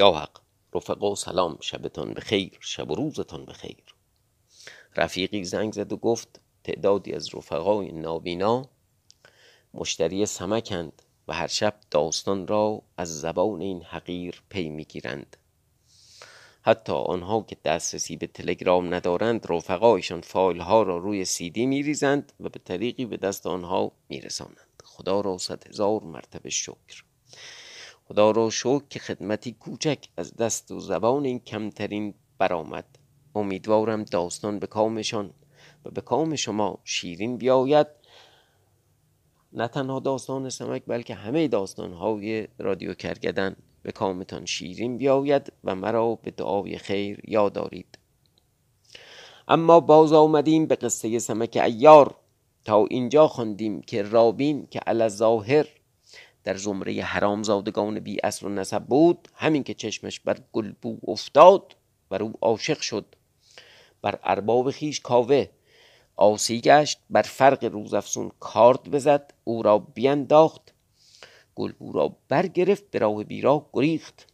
یا حق رفقا سلام شبتان بخیر شب و روزتان بخیر. رفیقی زنگ زد و گفت تعدادی از رفقای نابینا مشتری سمکند و هر شب داستان را از زبان این حقیر پی می‌گیرند. حتی آنها که دسترسی به تلگرام ندارند رفقایشان فایل ها را روی سیدی میریزند و به طریقی به دست آنها میرسانند. خدا را صد هزار مرتبه شکر. خدا را شکر که خدمتی کوچک از دست و زبان این کمترین برآمد. امیدوارم داستان به کامشان و به کام شما شیرین بیاید. نه تنها داستان سمک بلکه همه داستانهای رادیو کرگدن به کامتان شیرین بیاید و مرا به دعای خیر یاد دارید اما باز آمدیم به قصه سمک ایار. تا اینجا خواندیم که رابین که علی ظاهر در زمره حرامزادگان بی اصل و نسب بود. همین که چشمش بر گلبو افتاد و رو عاشق شد. بر ارباب خیش کاوه آسی گشت بر فرق روزافزون کارد بزد. او را بینداخت گلبو را برگرفت به راه بیراه گریخت.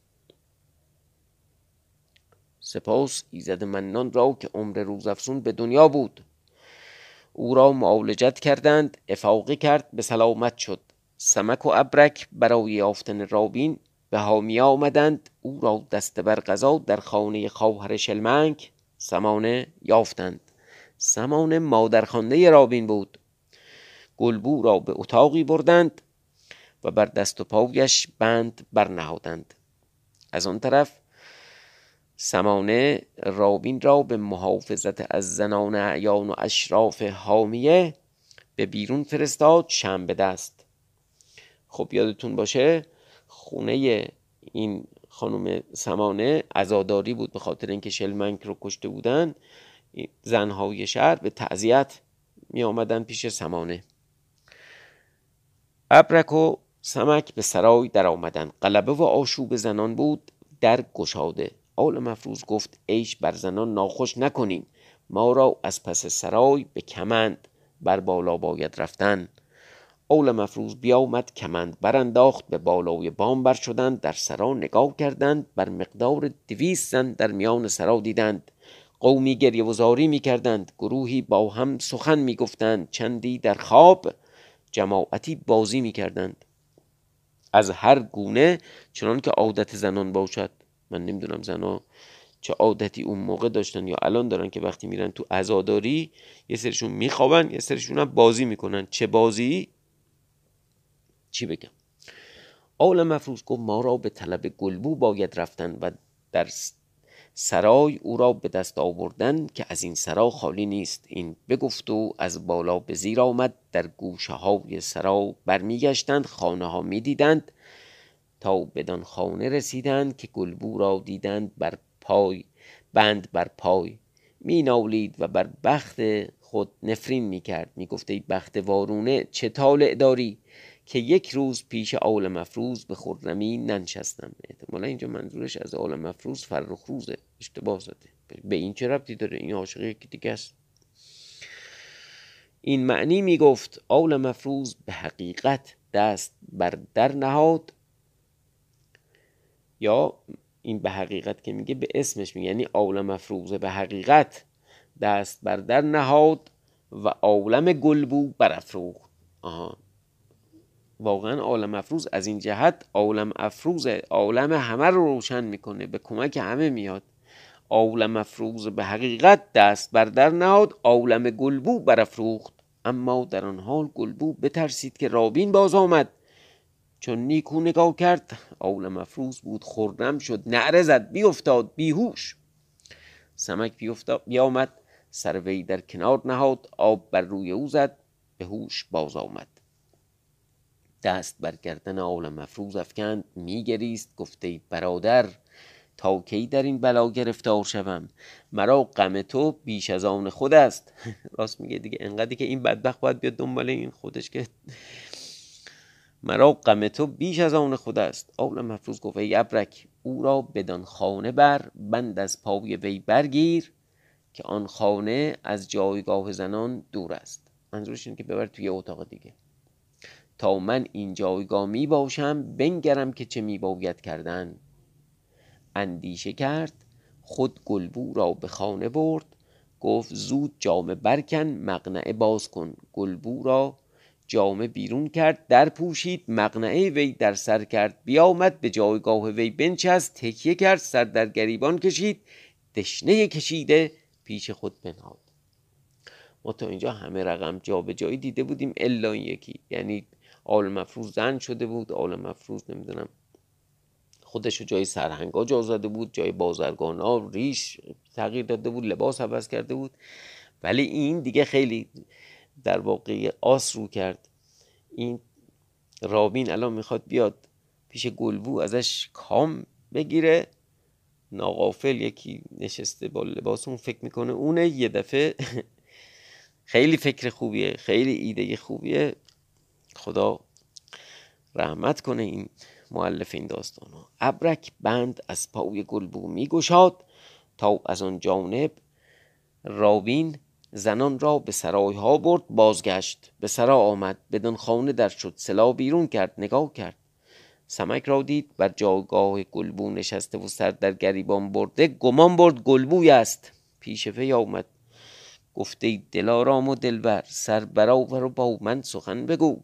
سپاس ایزد منان را که عمر روزافزون به دنیا بود. او را معالجت کردند افاقی کرد به سلامت شد. سمک و ابرک برای یافتن رابین به حامی آمدند او را دست بر غذا در خانه خواهر شلمنگ سمانه یافتند. سمانه مادرخوانده رابین بود. گلبو را به اتاقی بردند و بر دست و پایش بند برنهادند. از آن طرف سمانه رابین را به محافظت از زنان اعیان و اشراف حامیه به بیرون فرستاد شم به دست. خب یادتون باشه خونه این خانم سمانه ازاداری بود به خاطر اینکه شلمنگ رو کشته بودن. زنهای شهر به تعذیت می آمدن پیش سمانه. ابرک و سمک به سرای در آمدن قلبه و آشوب زنان بود در گشاده. آل مفروض گفت ایش بر زنان ناخوش نکنیم ما را از پس سرای به کمند بر بالا باید رفتن. اول مفروض بیامد کمند برانداخت به بالای بام بر شدند در سرا نگاه کردند بر مقدار دویست زن در میان سرا دیدند. قومی گریه و زاری می کردند گروهی با هم سخن می گفتند چندی در خواب جماعتی بازی می کردند از هر گونه چنان که عادت زنان باشد. من نمی‌دونم زنها چه عادتی اون موقع داشتن یا الان دارن که وقتی میرن تو عزاداری یه سرشون میخوابن یه سرشون هم بازی می‌کنن. چه بازی؟ چی بگم؟ آل مفروض گفت ما را به طلب گلبو باید رفتن و در سرای او را به دست آوردن که از این سرا خالی نیست. این بگفت و از بالا به زیر آمد در گوشه های سرا برمیگشتند خانه ها می‌دیدند تا بدان خانه رسیدند که گلبو را دیدند بر پای بند بر پای. می نالید و بر بخت خود نفرین می کرد می گفت ای بخت وارونه چه طالع داری؟ که یک روز پیش آل مفروض به خرمی ننشستم. احتمالا اینجا منظورش از آل مفروض فرخ روزه. اشتباه زده. به این چه ربطی داره؟ این عاشقی که دیگه است. این معنی می گفت آل مفروض به حقیقت دست بر در نهاد یا این به حقیقت که میگه به اسمش میگه. یعنی آول مفروض به حقیقت دست بر در نهاد و عالم گلبو برافروخت. آها. واقعا عالم افروز. از این جهت عالم افروز عالم همه رو روشن می‌کنه به کمک همه میاد. عالم افروز به حقیقت دست بر در نهاد عالم گلبو برافروخت. اما در آن حال گلبو بترسید که رابین باز آمد. چون نیکو نگاه کرد عالم مفروض بود خورنم شد نعره زد بیافتاد بیهوش. سمک بیافتاد بیامد سر وی در کنار نهاد آب بر روی او زد به هوش باز آمد. دست بر گردن عالم مفروض افکند میگریست گفته برادر تا کی در این بلا گرفتار شوم؟ مرا غم تو بیش از آن خود است. راست میگه دیگه انقدری که این بدبخت باید بیاد دنبال این خودش که مرا غم تو بیش از آن خود است. آول مفروض گفت ای ابرک او را بدان خانه بر بند از پای وی برگیر که آن خانه از جایگاه زنان دور است. منظورش اینه که ببر توی اتاق دیگه. تا من این جایگاه می باشم بنگرم که چه می باید کردن. اندیشه کرد خود گلبو را به خانه برد گفت زود جامه برکن مقنعه باز کن. گلبو را جامه بیرون کرد در پوشید مقنعه وی در سر کرد. بیامد به جایگاه وی بنچست تکیه کرد سر در گریبان کشید. دشنه کشیده پیش خود بنهاد. ما تا اینجا همه رقم جایی دیده بودیم الا این یکی. یعنی آل مفروض زن شده بود آل مفروض نمی‌دونم خودش جای سرهنگا جا زده بود جای بازرگان ها ریش تغییر داده بود لباس عوض کرده بود. ولی این دیگه خیلی در واقع آس رو کرد. این رابین الان می‌خواد بیاد پیش گلبو ازش کام بگیره. ناقافل یکی نشسته با لباس اون فکر می‌کنه اونه یه دفعه. خیلی فکر خوبیه خیلی ایده خوبیه. خدا رحمت کنه این معلف این داستان ها. ابرک بند از پای گلبو میگشاد تا از آن جانب رابین زنان را به سرای ها برد بازگشت به سرا آمد بدان خانه در شد سلا بیرون کرد نگاه کرد. سمک را دید بر جاگاه گلبو نشسته و سر در گریبان برده گمان برد گلبوی است. پیش وی آمد گفته دلارام و دلبر سر برآور و با من سخن بگو.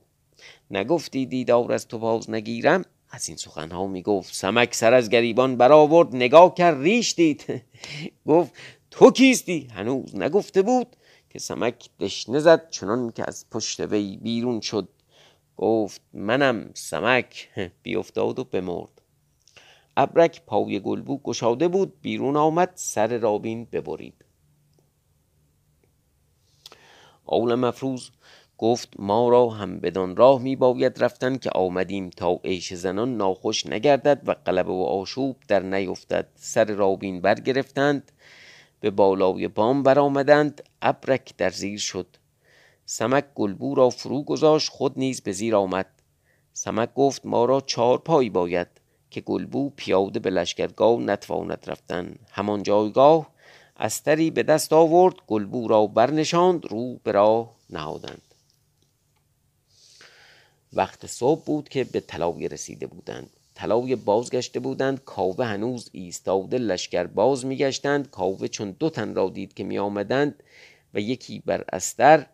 نگفتی دیدار از تو باز نگیرم؟ از این سخنها می‌گفت. سمک سر از گریبان برآورد نگاه کرد ریش دید. گفت تو کیستی؟ هنوز نگفته بود که سمک دشنه زد چنان که از پشت وی بیرون شد. گفت منم سمک. بیافتاد و بمرد. ابرک پای گلبو گشاده بود بیرون آمد سر رابین ببرید. آول مفروض گفت ما را هم بدان راه می باید رفتن که آمدیم تا عیش زنان ناخوش نگردد و قلب و آشوب در نیفتد. سر رابین برگرفتند به بالای بام برآمدند ابرک در زیر شد. سمک گلبو را فرو گذاشت خود نیز به زیر آمد. سمک گفت ما را چهار پای باید که گلبو پیاده به لشکرگاه نتواند رفتن. همان جایگاه استری به دست آورد گلبو را برنشاند رو به راه نهادند. وقت صبح بود که به طلایه رسیده بودند. طلایه بازگشته بودند کاوه هنوز ایستاده لشکر باز میگشتند. کاوه چون دو تن را دید که می آمدند و یکی بر استر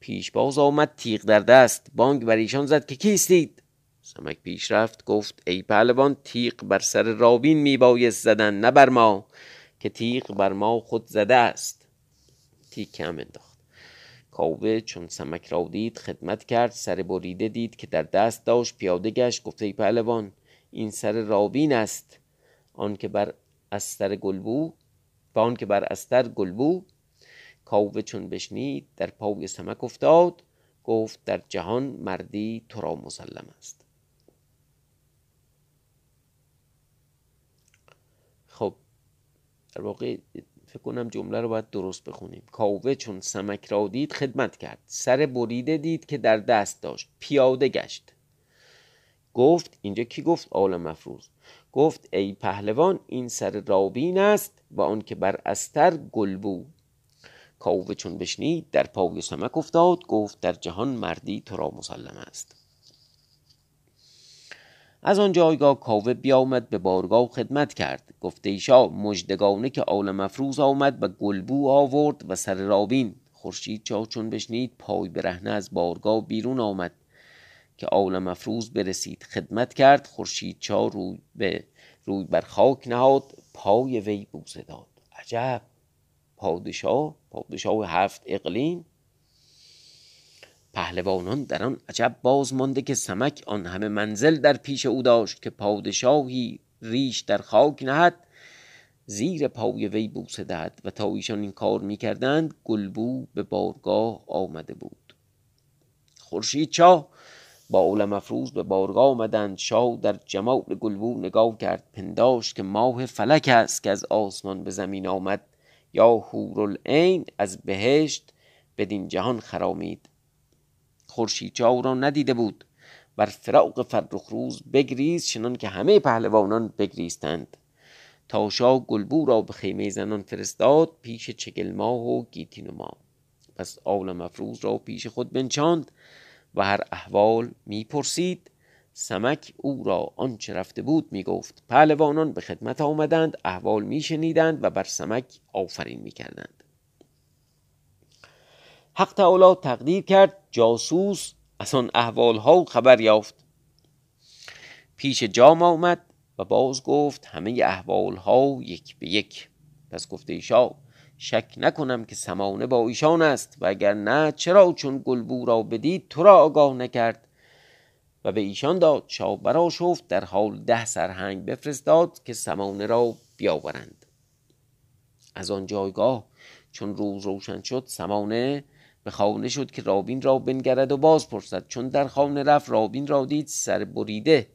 پیش باز آمد تیغ در دست. بانگ بر ایشان زد که کیستید؟ سمک پیش رفت گفت ای پهلوان تیغ بر سر رابین میبایست زدن نه بر ما که تیغ بر ما خود زده است. تیغ کم انداخت. کاوه چون سمک را دید خدمت کرد سر بریده دید که در دست داشت پیاده گشت گفته ای پهلوان این سر رابین است. آن بر استر گلبو و آن که بر استر گلبو کاوه چون بشنید در پای سمک افتاد گفت در جهان مردی تو را مسلم است. خب در واقع فکر کنم جمله رو باید درست بخونیم. کاوه چون سمک را دید خدمت کرد. سر بریده دید که در دست داشت. پیاده گشت. گفت اینجا کی گفت؟ آل مفروض. گفت ای پهلوان این سر رابین است و آن که بر استر گلبو کاوه چون بشنید در پای سمک افتاد. گفت در جهان مردی تو را مسلم است. از آن جایگاه کاوه بیامد به بارگاه خدمت کرد. گفته ایشا مجدگانه که آل مفروز آمد و گلبو آورد و سر رابین خورشید چا چون بشنید پای برهنه از بارگاه بیرون آمد. که آل مفروز برسید خدمت کرد. خورشید چا روی به روی بر خاک نهاد پای وی بوسه داد. عجب! پادشاه پادشاه هفت اقلیم پهلوانان در آن عجب باز مانده که سمک آن همه منزل در پیش او داشت که پادشاهی ریش در خاک نهد زیر پای وی بوسه دهد و تا ایشان این کار می‌کردند گلبو به بارگاه آمده بود. خورشید چا با اول مفروض به بارگاه آمدند. شاه در جمال گلبو نگاه کرد پنداش که ماه فلک است که از آسمان به زمین آمد. یا هورالعین از بهشت بدین جهان خرامید. خورشید را ندیده بود. بر فراق فرخ روز بگریز چنان که همه پهلوانان بگریستند. تا شاه گلبو را به خیمه زنان فرستاد پیش چگل ماه و گیتین و ماه. پس آول مفروض را پیش خود بنچاند و هر احوال می‌پرسید. سمک او را آنچه رفته بود می‌گفت. پهلوانان به خدمت آمدند احوال میشنیدند و بر سمک آفرین می‌کردند. حق تعالی تقدیر کرد جاسوس از آن احوالها خبر یافت. پیش جام آمد و باز گفت همه احوالها یک به یک. پس گفته ایشا شک نکنم که سمانه با ایشان است و اگر نه چرا چون گلبو را بدید تو را آگاه نکرد؟ و به ایشان داد شاه برا شفت در حال ده سرهنگ بفرستاد که سمانه را بیاورند. از آن جایگاه چون روز روشن شد سمانه به خانه شد که رابین را بنگرد و باز پرسد چون در خانه رفت رابین را دید سر بریده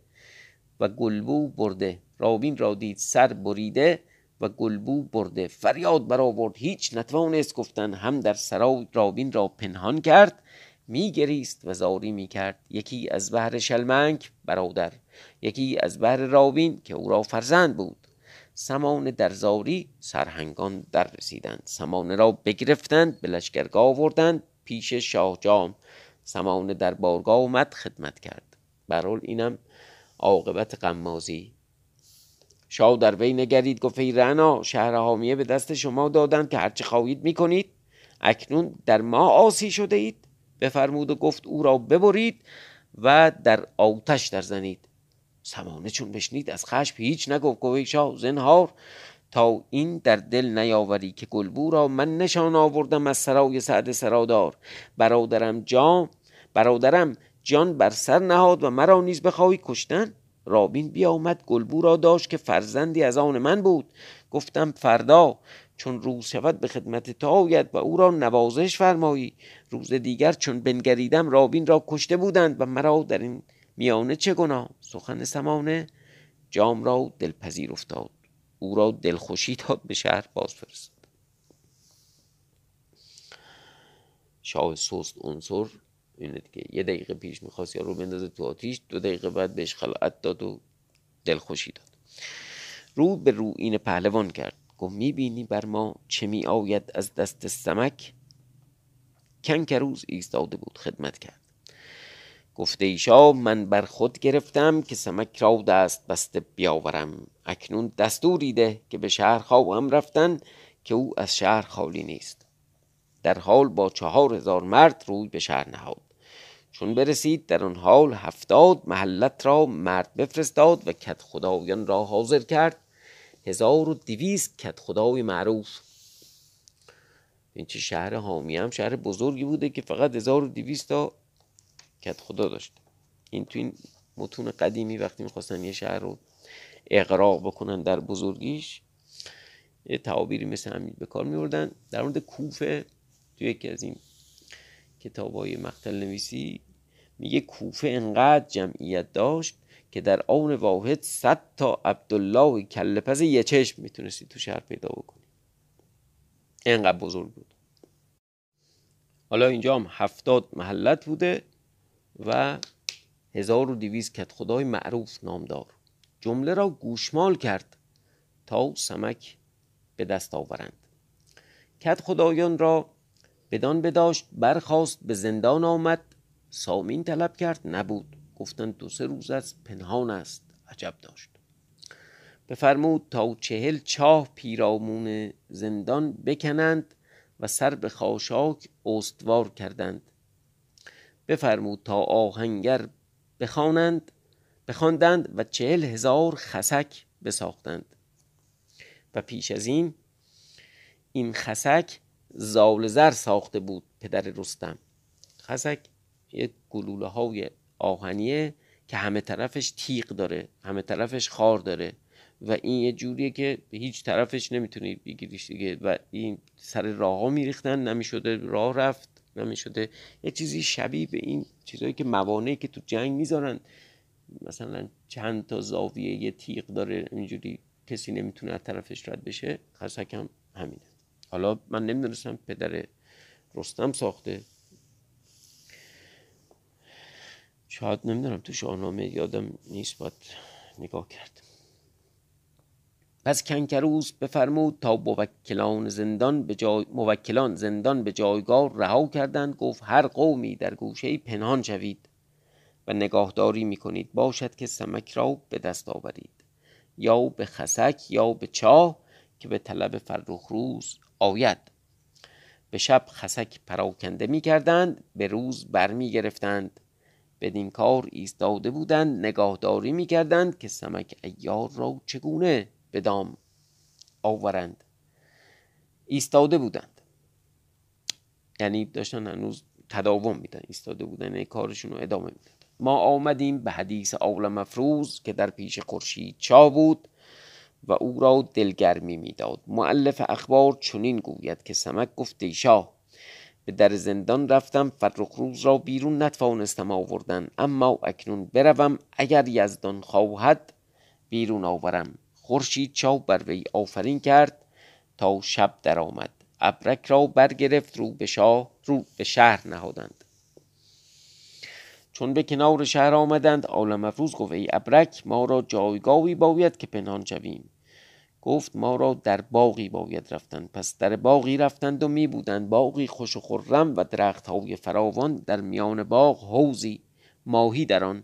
و گلبو برده. رابین را دید سر بریده و گلبو برده. فریاد برآورد. هیچ نتوانست گفتن. هم در سرای رابین را پنهان کرد میگریست و زاری می‌کرد. یکی از بهر شلمنگ برادر یکی از بهر راوین که او را فرزند بود. سمان در زاری سرهنگان در رسیدند. سمانه را بگرفتند به لشکرگاه آوردند پیش شاه جام سمانه در بارگاه آمد خدمت کرد. برال اینم عاقبت قمازی شاه در وی نگرید گفت ای رنا شهر حامیه به دست شما دادند که هرچه خواهید می‌کنید. اکنون در ما آسی شده اید. بفرمود و گفت او را ببرید و در آتش در زنید. سمانه چون بشنید از خشم هیچ نگفت گوی شاه زنهار. تا این در دل نیاوری که گلبو را من نشان آوردم از سرای سعد سرادار. برادرم جان برادرم جان بر سر نهاد و مرا نیز بخواهی کشتن. رابین بیامد گلبو را داشت که فرزندی از آن من بود. گفتم فردا چون روز شود به خدمت تو آید و او را نوازش فرمایی. روز دیگر چون بنگریدم رابین را کشته بودند و مرا در این میانه چه گناه؟ سخن سمانه جام را دلپذیر افتاد. او را دلخوشی داد به شهر باز فرستاد. شاه سست عنصر اینه دیگه یه دقیقه پیش می‌خواست یا رو بندازه تو آتیش دو دقیقه بعد بهش خلعت داد و دلخوشی داد. رو به رو این پهلوان کرد. گفت می‌بینی بر ما چه می آید از دست سمک؟ کنکروز ایستاده بود خدمت کرد. گفته ایشا من بر خود گرفتم که سمک را دست بسته بیاورم. اکنون دستوری ده که به شهر خواهم رفتن که او از شهر خالی نیست. در حال با چهار هزار مرد روی به شهر نهاد. چون برسید در آن حال هفتاد محلت را مرد بفرستاد و کت خدایان را حاضر کرد. هزار و دویست کت خدای معروف. این چه شهر حامی هم شهر بزرگی بوده که فقط هزار و دویست تا کت خدا داشت این تو این متون قدیمی وقتی می‌خواستن یه شهر رو اقراق بکنن در بزرگیش یه تعابیری مثل همین به کار میوردن در مورد کوفه تو یکی از این کتاب های مقتل نویسی میگه کوفه انقدر جمعیت داشت که در آن واحد صد تا عبدالله کلپز یه چشم می‌تونستی تو شهر پیدا بکنی. انقدر بزرگ بود. حالا اینجا هم هفتاد محلت بوده. و هزار و دیویز کت خدای معروف نامدار. جمله را گوشمال کرد تا سمک به دست آورند. کت خدایان را بدان بداشت برخواست به زندان آمد. سامین طلب کرد نبود. گفتند دو سه روز از پنهان است. عجب داشت. بفرمود تا چهل چاه پیرامون زندان بکنند و سر به خاشاک استوار کردند. بفرمود تا آهنگر بخوانند بخواندند و چهل هزار خسک بساختند. و پیش از این این خسک زال زر ساخته بود پدر رستم. خسک یک گلوله های آهنیه که همه طرفش تیغ داره همه طرفش خار داره و این یه جوریه که به هیچ طرفش نمی‌تونی بگیریش دیگه. و این سر راه ها میریختن نمی‌شده راه رفت. نمی‌شده یه چیزی شبیه به این چیزهایی که موانعی که تو جنگ می‌ذارن. مثلا چند تا زاویه یه تیغ داره اینجوری کسی نمی‌تونه از طرفش رد بشه. هم همینه. حالا من نمی‌دونستم پدر رستم ساخته. شاید نمی‌دونم تو شاهنامه یادم نیست باید نگاه کرد. پس کنکروز بفرمود تا موکلان زندان به جای موکلان زندان به جایگاه رها کردند گفت هر قومی در گوشه پنهان شوید و نگاهداری می‌کنید باشد که سمک را به دست آورید یا به خسک یا به چاه که به طلب فرخ روز آید. به شب خسک پراکنده می‌کردند به روز برمی گرفتند بدین کار ایستاده بودند نگاهداری می‌کردند که سمک ایار را چگونه به دام آورند. ایستاده بودند. یعنی داشتن هنوز تداوم میدن. ایستاده بودن یعنی کارشون رو ادامه میدن ما آمدیم به حدیث آول مفروض که در پیش خورشید چا بود و او را دلگرمی می‌داد. معلف اخبار چنین گوید که سمک گفت شاه به در زندان رفتم فرخ روز را بیرون نتوانستم آوردن اما اکنون بروم اگر یزدان خواهد بیرون آورم. خورشید چاو بر وی آفرین کرد تا شب درآمد. ابرک را برگرفت رو به شاه رو به شهر نهادند. چون به کنار شهر آمدند عالم افروز گفت ای ابرک ما را جایگاهی باید که پنهان شویم. گفت ما را در باقی باید رفتن پس در باقی رفتند و می بودند باقی خوش و خرم و درخت های فراوان. در میان باغ حوزی ماهی در آن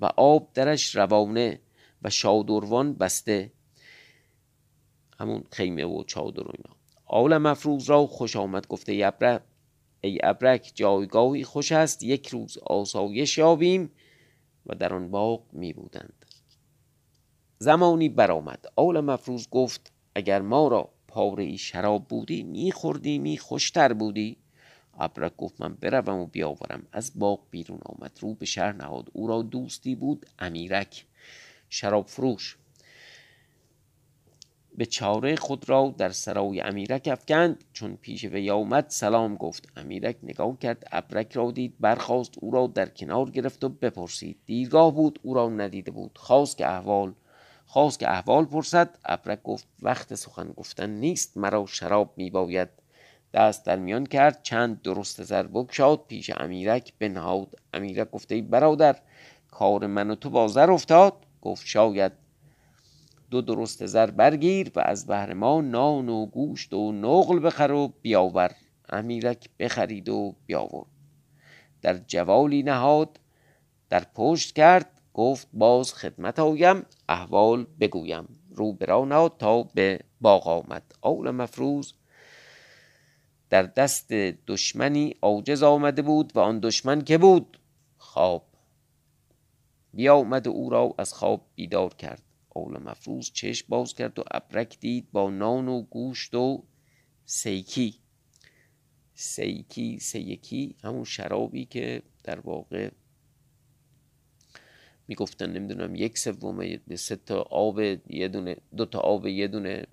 و آب درش روانه و شادروان بسته همون خیمه و چادر و اینا. آل مفروض را خوش آمد گفته ای ابرک, ای ابرک جایگاهی خوش است یک روز آسایش یابیم و در آن باغ می بودند. زمانی برآمد. آل مفروض گفت اگر ما را پاره ای شراب بودی میخوردی می خوشتر بودی. ابرک گفت من بروم و بیاورم. از باغ بیرون آمد. رو به شهر نهاد. او را دوستی بود امیرک. شراب فروش. به چاره خود را در سرای امیرک افکند. چون پیش وی آمد سلام گفت. امیرک نگاه کرد ابرک را دید برخواست او را در کنار گرفت و بپرسید. دیرگاه بود؟ او را ندیده بود. خواست که احوال خواست که احوال پرسد. ابرک گفت وقت سخن گفتن نیست مرا شراب می باید دست در میان کرد چند درست زر بگشاد. پیش امیرک بنهاد. امیرک گفته برادر کار من و تو با زر افتاد؟ گفت شاید دو درست زر برگیر و از بهر ما نان و گوشت و نقل بخر و بیاور. امیرک بخرید و بیاورد. در جوالی نهاد در پشت کرد گفت باز خدمت آیم احوال بگویم. رو برا تا به باغ آمد. آول مفروض در دست دشمنی عاجز آمده بود و آن دشمن که بود؟ خواب. بیامد او را از خواب بیدار کرد. اول مفروض چشم باز کرد و ابرک دید با نان و گوشت و سیکی. سیکی سیکی همون شرابی که در واقع می‌گفتن نمی‌دونم یک سوم سه تا آب یه دونه دو تا آب یه دونه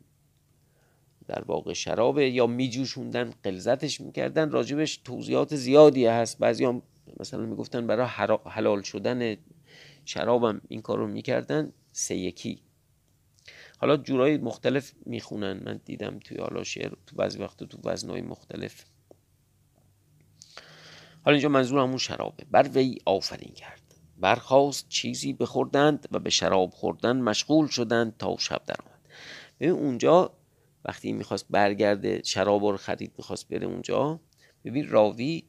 در واقع شرابه یا میجوشوندن قلزتش می‌کردن. راجبش توضیحات زیادی هست. بعضی هم مثلا می‌گفتن برای حلال شدن شرابم این کار رو می‌کردن. سه یکی. حالا جورای مختلف می‌خونن. من دیدم توی حالا شعر تو بعضی وقت تو وزنهای مختلف. حالا اینجا منظور همون شرابه. بر وی آفرین کرد. برخواست چیزی بخوردند و به شراب خوردن مشغول شدند تا شب درآمد ببین اونجا وقتی می‌خواست برگرده شراب رو خرید می‌خواست بره اونجا ببین راوی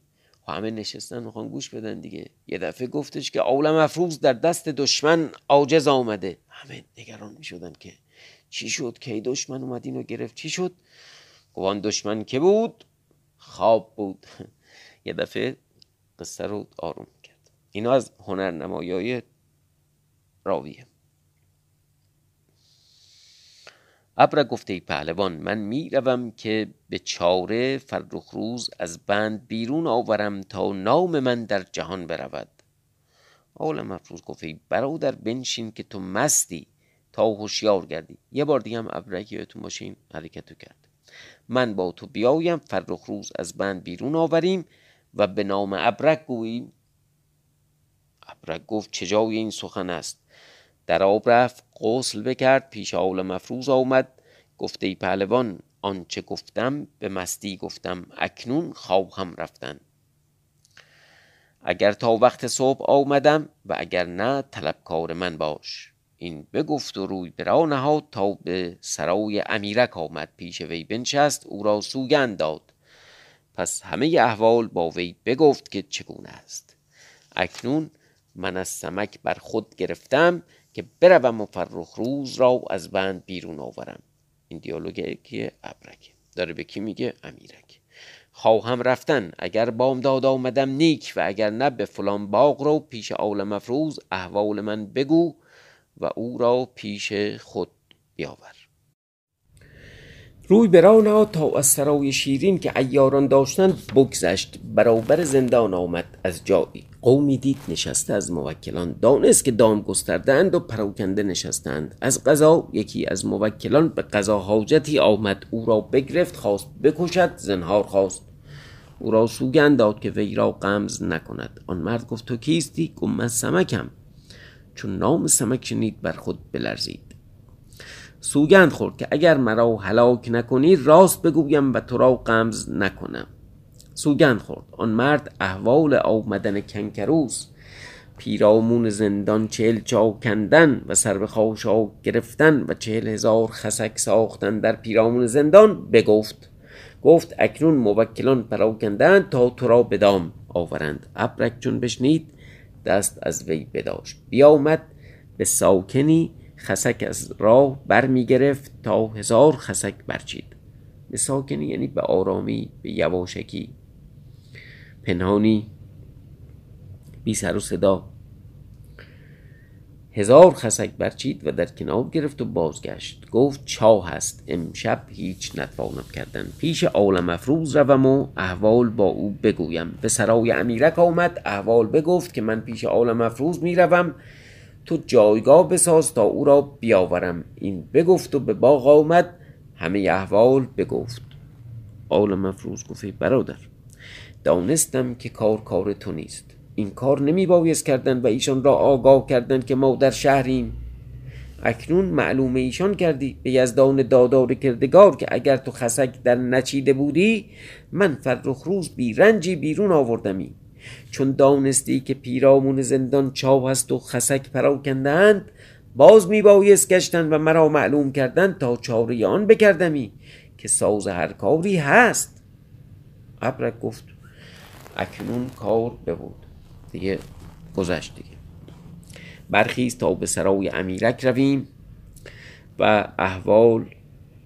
و همه نشستن می‌خوان گوش بدن دیگه. یه دفعه گفتش که اولم افروز در دست دشمن عاجز آمده. همه نگران می‌شدن که چی شد؟ کی دشمن اومد اینو گرفت؟ چی شد؟ گوان دشمن که بود؟ خواب بود. یه دفعه قصه رو آروم کرد. اینا از هنرنمایی راویه. ابر گفته ای پهلوان من می‌روم که به چاره فرخ روز از بند بیرون آورم تا نام من در جهان برود. آل مفروض گفت ای برادر بنشین که تو مستی تا هوشیار گردی. یه بار دیگه هم ابرک یادتون باشه این حرکت کرد. من با تو بیایم فرخ روز از بند بیرون آوریم و به نام ابرک گوییم. ابرک گفت چه جای این سخن است؟ در آب رفت غسل بکرد پیش آول مفروض آمد. گفته ای پهلوان آنچه گفتم به مستی گفتم اکنون خواهم رفتن. اگر تا وقت صبح آمدم و اگر نه طلبکار من باش. این بگفت و روی برا نهاد تا به سرای امیرک آمد. پیش وی بنشست او را سوگند داد. پس همه احوال با وی بگفت که چگونه است. اکنون من از سمک بر خود گرفتم که بروم و فرخ روز را از بند بیرون آورم. این دیالوگ که ابرک داره به کی میگه؟ امیرک خواهم رفتن. اگر بامداد آمدم نیک و اگر نه به فلان باغ رو پیش آل مفروز احوال من بگو و او را پیش خود بیاور. روی برانا تا از سرای شیرین که ایاران داشتند بگذشت. برابر زندان آمد از جایی. قومی دید نشسته از موکلان. دانست که دام گستردند و پراکنده نشستند از قضا یکی از موکلان به قضا حاجتی آمد. او را بگرفت خواست بکشد زنهار خواست. او را سوگند داد که وی را قمز نکند. آن مرد گفت تو کیستی؟ گفت من سمکم. چون نام سمک شنید بر خود بلرزید. سوگند خورد که اگر مرا هلاک نکنی راست بگویم و تو را قمز نکنم. سوگند خورد. آن مرد احوال آمدن کنکروس پیرامون زندان چهل چا کندن و سر به خاشاک گرفتن و چهل هزار خسک ساختن در پیرامون زندان بگفت. گفت اکنون موکلان پراکندند تا تو را بدام آورند. ابرک چون بشنید دست از وی بداشت. بیامد به ساکنی خسک از راه بر می گرفت تا هزار خسک برچید. به ساکنی یعنی به آرامی به یواشکی. پنهانی بی سر و صدا. هزار خسک برچید و در کنار گرفت و بازگشت. گفت چاه هست امشب هیچ نتوانم کردن. پیش عالم افروز روم و احوال با او بگویم. به سرای امیرک آمد احوال بگفت که من پیش عالم افروز می‌روم. تو جایگاه بساز تا او را بیاورم. این بگفت و به باغ آمد همه احوال بگفت. آل مفروض گفت برادر دانستم که کار کار تو نیست. این کار نمی بایست کردن و ایشان را آگاه کردن که ما در شهریم. اکنون معلوم ایشان کردی به یزدان دادار کردگار که اگر تو خسک در نچیده بودی من فرخ روز بی رنجی بیرون آوردمی. چون دانستی که پیرامون زندان چاو هست و خسک پراکندند باز می بایست گشتن و مرا معلوم کردن تا چاره بکردمی که ساز هر کاری هست. ابرک گفت اکنون کار ببود. دیگه گذشت دیگه. برخیز تا به سرای امیرک رویم و احوال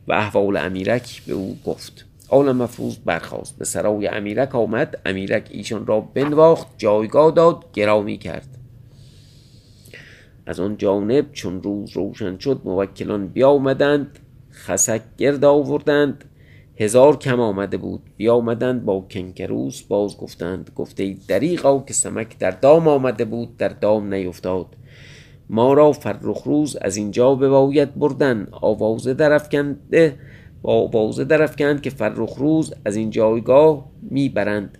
و احوال امیرک به او گفت. آل مفروض برخواست به سرای امیرک آمد. امیرک ایشان را بنواخت. جایگاه داد. گرامی کرد. از آن جانب چون روز روشن شد موکلان بیامدند خسک گرد آوردند. هزار کم آمده بود. بیامدند با کنکروس باز گفتند گفته دریغا که سمک در دام آمده بود در دام نیفتاد. ما را فرخ روز از اینجا بباید بردن. آوازه درفکنده با آوازه درفکند که فرخ روز از این جایگاه می‌برند.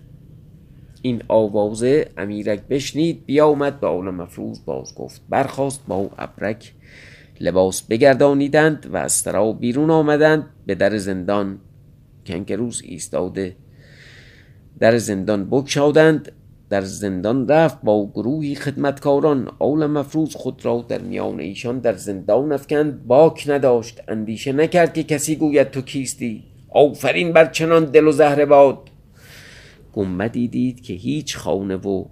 این آوازه امیرک بشنید بیامد به آل مفروض باز گفت برخواست با ابرک. لباس بگردانیدند و از بیرون آمدند به در زندان. کنکروس ایستاده در زندان بگشادند در زندان رفت با گروهی خدمتکاران. آل مفروض خود را در میان ایشان در زندان افکند. باک نداشت. اندیشه نکرد که کسی گوید تو کیستی. آفرین بر چنان دل و زهره باد. گمبدی دید که هیچ خانه و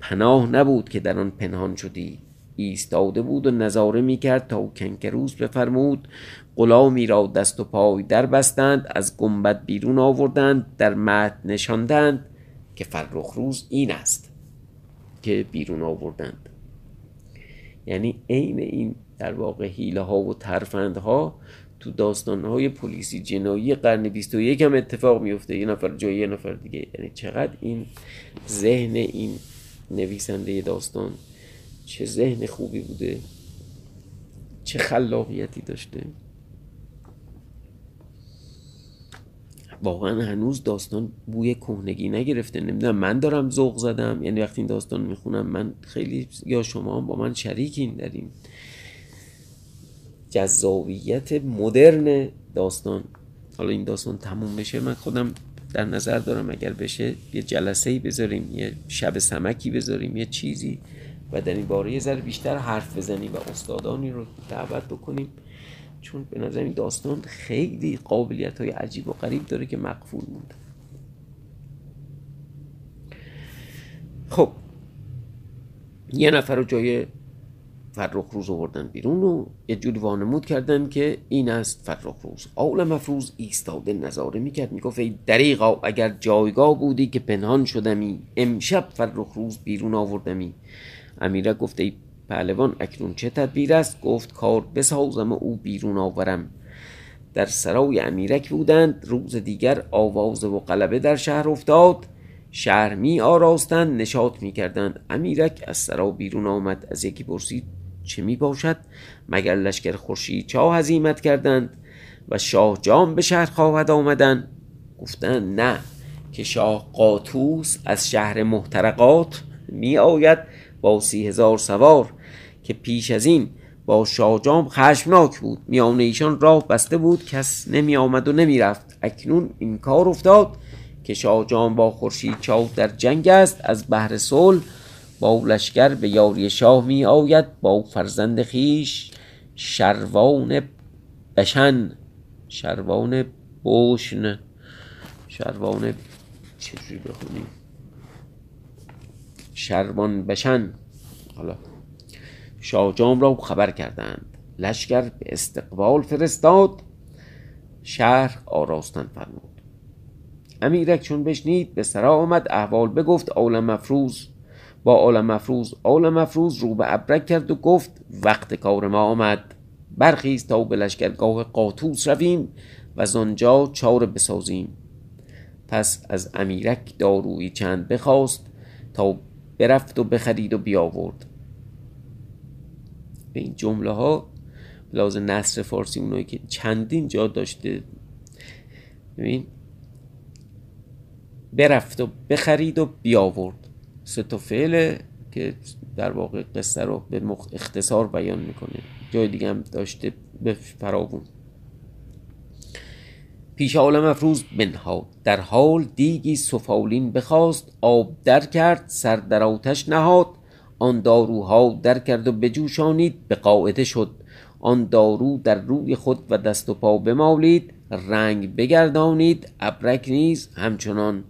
پناه نبود که در آن پنهان شدی. ایستاده بود و نظاره می‌کرد تا کنکروس بفرمود. غلامی را دست و پای در بستند از گنبد بیرون آوردند در مد نشاندند که فرخ روز این است که بیرون آوردند. یعنی عین این در واقع حیله ها و ترفندها تو داستان های پلیسی جنایی قرن 21 هم اتفاق میفته یه نفر جای یه نفر دیگه. یعنی چقدر این ذهن این نویسنده داستان چه ذهن خوبی بوده چه خلاقیتی داشته. واقعا هنوز داستان بوی کهنگی نگرفته. نمی‌دونم من دارم ذوق زدم. یعنی وقتی این داستان می‌خونم من خیلی یا شما هم با من شریکین در این جذابیت مدرن داستان. حالا این داستان تموم بشه من خودم در نظر دارم اگر بشه یه جلسه ای بذاریم یه شب سمکی بذاریم یه چیزی و در این باره یه ذره بیشتر حرف بزنیم و استادانی رو دعوت بکنیم. چون به نظر این داستان خیلی قابلیت های عجیب و غریب داره که مقفول مونده. خب یه نفر رو جای فرخ روز آوردن بیرون و یه جوری وانمود کردن که این است فرخ روز. آول مفروز ایستاده نظاره می‌کرد می‌گفت ای دریغا اگر جایگاه بودی که پنهان شدمی امشب فرخ روز بیرون آوردمی. امیره گفت ای پهلوان اکنون چه تدبیر است؟ گفت کار بسازم او بیرون آورم. در سرای امیرک بودند. روز دیگر آواز و قلبه در شهر افتاد. شهر می آراستند نشاط می کردند. امیرک از سرا بیرون آمد. از یکی پرسید چه می باشد؟ مگر لشکر خورشید چاه هزیمت کردند و شاه جام به شهر خواهد آمدن؟ گفتند نه که شاه قاطوس از شهر محترقات می آید با سی هزار سوار. که پیش از این با شاهجام خشمناک بود. میان ایشان راه بسته بود. کس نمی آمد و نمی رفت اکنون این کار افتاد که شاهجام با خورشید چاو در جنگ است. از بحر صلح با لشکر به یاری شاه می آید با فرزند خیش شروان بشن. شروان بوشن شروان چجوری بخونیم؟ شروان بشن. حالا شاهجام را خبر کردند. لشکر به استقبال فرستاد. شهر آراستن فرمود. امیرک چون بشنید به سرا آمد. احوال بگفت عالم مفروض. با عالم مفروض عالم مفروض رو به ابرک کرد و گفت وقت کار ما آمد. برخیز تا به لشکرگاه قاطوس رویم و از آنجا چاره بسازیم. پس از امیرک دارویی چند بخواست تا برفت و بخرید و بیاورد. به این جمله ها لازم نصر فارسی اونایی که چندین جا داشته ببین برفت و بخرید و بیاورد. سه تا فعله که در واقع قصه رو به اختصار بیان می‌کنه. جای دیگه هم داشته به فراوون پیش عالم افروز بنهاد در حال دیگی سفالین بخواست آب در کرد سر در آتش نهاد. آن داروها در کرد و بجوشانید به قاعده شد. آن دارو در روی خود و دست و پا بمالید رنگ بگردانید ابرک نیز همچنان.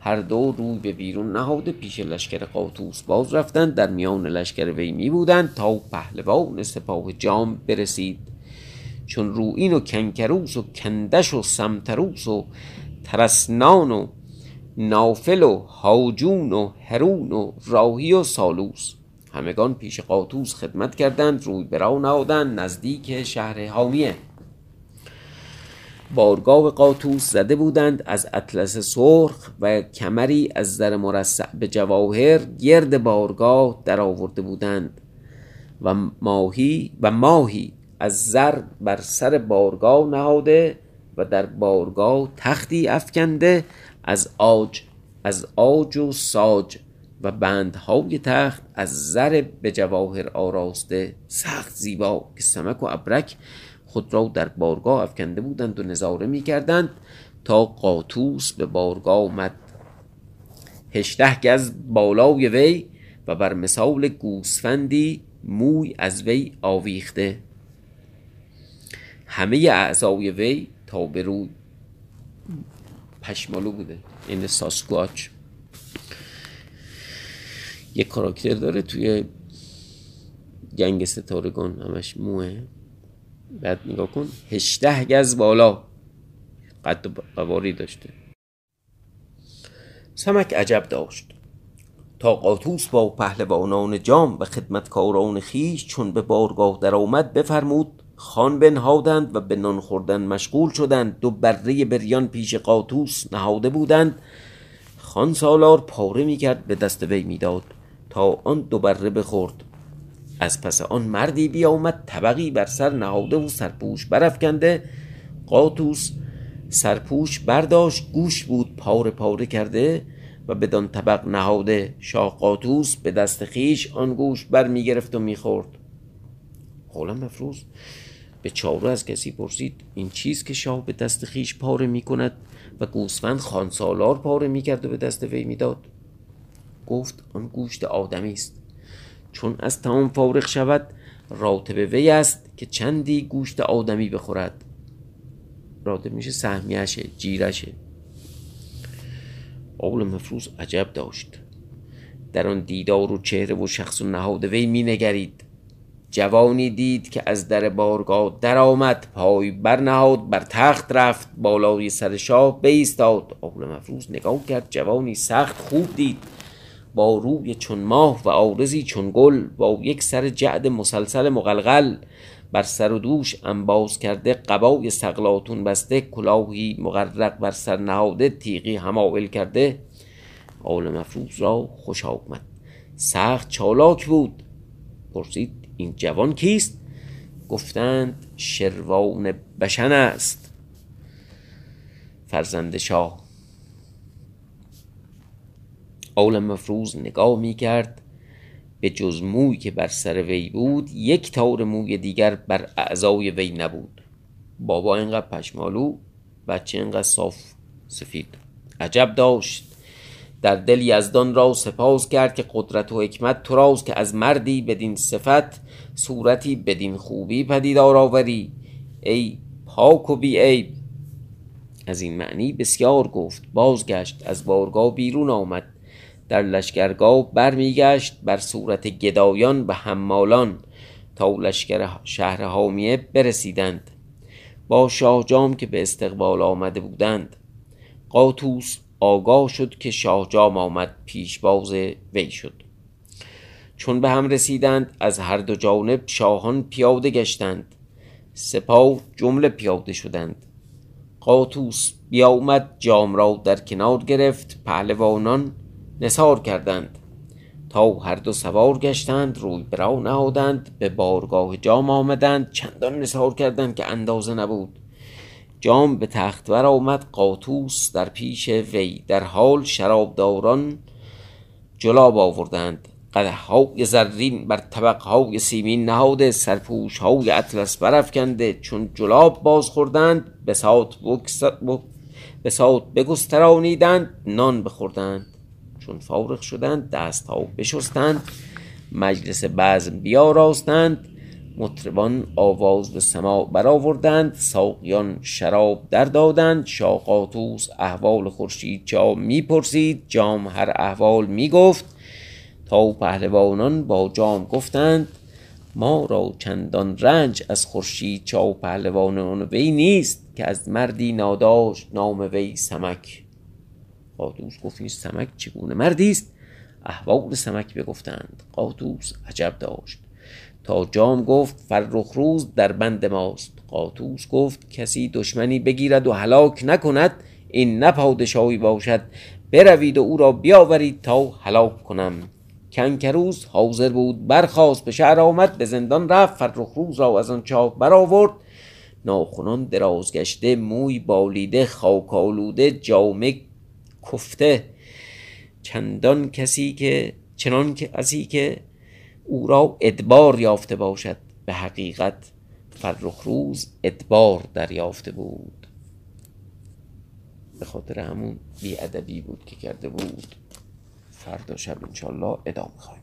هر دو روی به بیرون نهاده پیش لشکر قاطوس باز رفتند در میان لشکر وی می بودند تا پهلوان سپاه جام برسید. چون روئین و کنکروس و کندش و سمتروس و ترسنان و نافل و هاجون و هرون و راهی و سالوس. همگان پیش قاطوس خدمت کردند روی برا نهادند نزدیک شهر حامیه. بارگاه قاطوس زده بودند از اطلس سرخ و کمری از زر مرصع به جواهر گرد بارگاه در آورده بودند و ماهی و ماهی از زر بر سر بارگاه نهاده و در بارگاه تختی افکنده از آج از آج و ساج و بندهای تخت از زر به جواهر آراسته سخت زیبا که سمک و ابرک خود را در بارگاه افکنده بودند و نظاره می کردند تا قاطوس به بارگاه آمد. هشته گز بالای وی و بر مثال گوسفندی موی از وی آویخته. همه اعضای وی تا به روی پشمالو بوده این ساسکواچ. یه کاراکتر داره توی گنگ ستارگان همش موه. بعد نگاه کن هشته گز بالا. قد قواری داشته. سمک عجب داشت. تا قاطوس با پهلوانان جام و خدمتکاران خیش چون به بارگاه در آمد بفرمود خان بنهادند و به نان خوردن مشغول شدند. دو بره بریان پیش قاطوس نهاده بودند. خان سالار پاره می‌کرد به دست وی می‌داد تا آن دو بره بخورد. از پس آن مردی بیامد طبقی بر سر نهاده و سرپوش برافکنده. قاطوس سرپوش برداشت گوش بود پاره پاره کرده و بدان طبق نهاده. شاه قاطوس به دست خیش آن گوش بر می‌گرفت و می‌خورد. حالا مفروض به چارو از کسی پرسید این چیز که شاه به دست خیش پاره می‌کند و گوسفند خانسالار پاره می‌کرد و به دست وی می‌داد؟ گفت آن گوشت آدمی است. چون از تمام فارغ شود راتب وی است که چندی گوشت آدمی بخورد. راتب میشه سهمیشه جیرشه. اول مفروض عجب داشت. در آن دیدار و چهره و شخص و نهاد وی مینگرید جوانی دید که از در بارگاه درآمد پای برنهاد بر تخت رفت بالای سر شاه بایستاد. آل مفروز نگاه کرد جوانی سخت خوب دید. با روی چون ماه و آرزی چون گل با یک سر جعد مسلسل مقلقل بر سر و دوش انباز کرده قبای سقلاتون بسته کلاهی مغرق بر سر نهاده تیغی همایل کرده. آل مفروز را خوش آمد. سخت چالاک بود. پرسید این جوان کیست؟ گفتند شروان بشن است. فرزند شاه. آل مفروز نگاه می کرد به جز موی که بر سر وی بود یک تار موی دیگر بر اعضای وی نبود. بابا اینقدر پشمالو بچه اینقدر صاف سفید. عجب داشت. در دل یزدان را سپاس کرد که قدرت و حکمت تو راست که از مردی بدین صفت صورتی بدین خوبی پدیدار آوری. ای پاک و بی عیب. از این معنی بسیار گفت بازگشت از بارگاه بیرون آمد. در لشکرگاه برمیگشت بر صورت گدایان و حمالان تا لشکر شهر حامیه برسیدند. با شاه جام که به استقبال آمده بودند. قاطوس آگاه شد که شاه جام آمد پیشباز وی شد. چون به هم رسیدند از هر دو جانب شاهان پیاده گشتند. سپاه جمله پیاده شدند. قاطوس بیامد جام را در کنار گرفت پهلوانان نثار کردند. تا هر دو سوار گشتند روی برا نهادند به بارگاه جام آمدند چندان نثار کردند که اندازه نبود. جام به تخت ور آمد قاطوس در پیش وی در حال شرابداران جلاب آوردند. های زرین بر طبق های سیمین نهاده سرپوش های اطلس برافکنده. چون جلاب باز خوردند بساط بساط بگسترانیدند نان بخوردند. چون فارغ شدند دست ها بشستند مجلس بزم بیاراستند. مطربان آواز به سما برآوردند ساقیان شراب در دادند شاقاتوس احوال خورشید جام می‌پرسید جام هر احوال می‌گفت. تا پهلوانان با جام گفتند ما را چندان رنج از خورشید چا پهلوانان وی نیست که از مردی ناداشت نام وی سمک. قاطوس گفت این سمک چگونه مردی است؟ احوال سمک بگفتند. قاطوس عجب داشت. تا جام گفت فرخ روز در بند ماست. قاطوس گفت کسی دشمنی بگیرد و هلاک نکند. این نه پادشاهی باشد. بروید و او را بیاورید تا هلاک کنم. کنکروز حاضر بود برخواست به شهر آمد. به زندان رفت. فرخ روز را از آن چاه برآورد. ناخنان دراز گشته موی بالیده خاک آلوده جامه کفته. چندان کسی که چنان کسی که او را ادبار یافته باشد. به حقیقت فرخ روز ادبار دریافته بود. به خاطر همون بیادبی بود که کرده بود. فردا شب انشالله ادامه خواهیم.